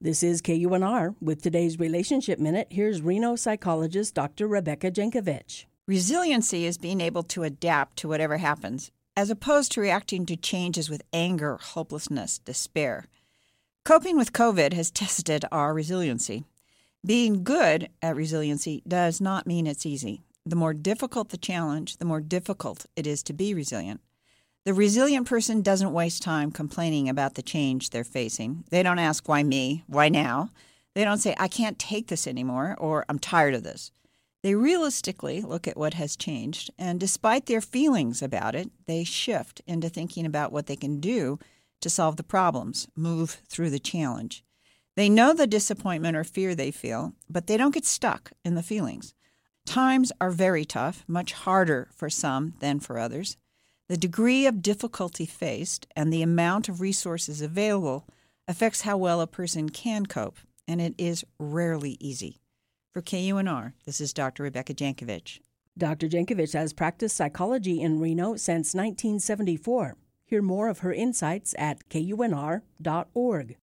This is KUNR. With today's Relationship Minute, here's Reno psychologist Dr. Rebecca Jankovic. Resiliency is being able to adapt to whatever happens, as opposed to reacting to changes with anger, hopelessness, despair. Coping with COVID has tested our resiliency. Being good at resiliency does not mean it's easy. The more difficult the challenge, the more difficult it is to be resilient. The resilient person doesn't waste time complaining about the change they're facing. They don't ask, why me? Why now? They don't say, I can't take this anymore, or I'm tired of this. They realistically look at what has changed, and despite their feelings about it, they shift into thinking about what they can do to solve the problems, move through the challenge. They know the disappointment or fear they feel, but they don't get stuck in the feelings. Times are very tough, much harder for some than for others. The degree of difficulty faced and the amount of resources available affects how well a person can cope, and it is rarely easy. For KUNR, this is Dr. Rebecca Jankovic. Dr. Jankovic has practiced psychology in Reno since 1974. Hear more of her insights at kunr.org.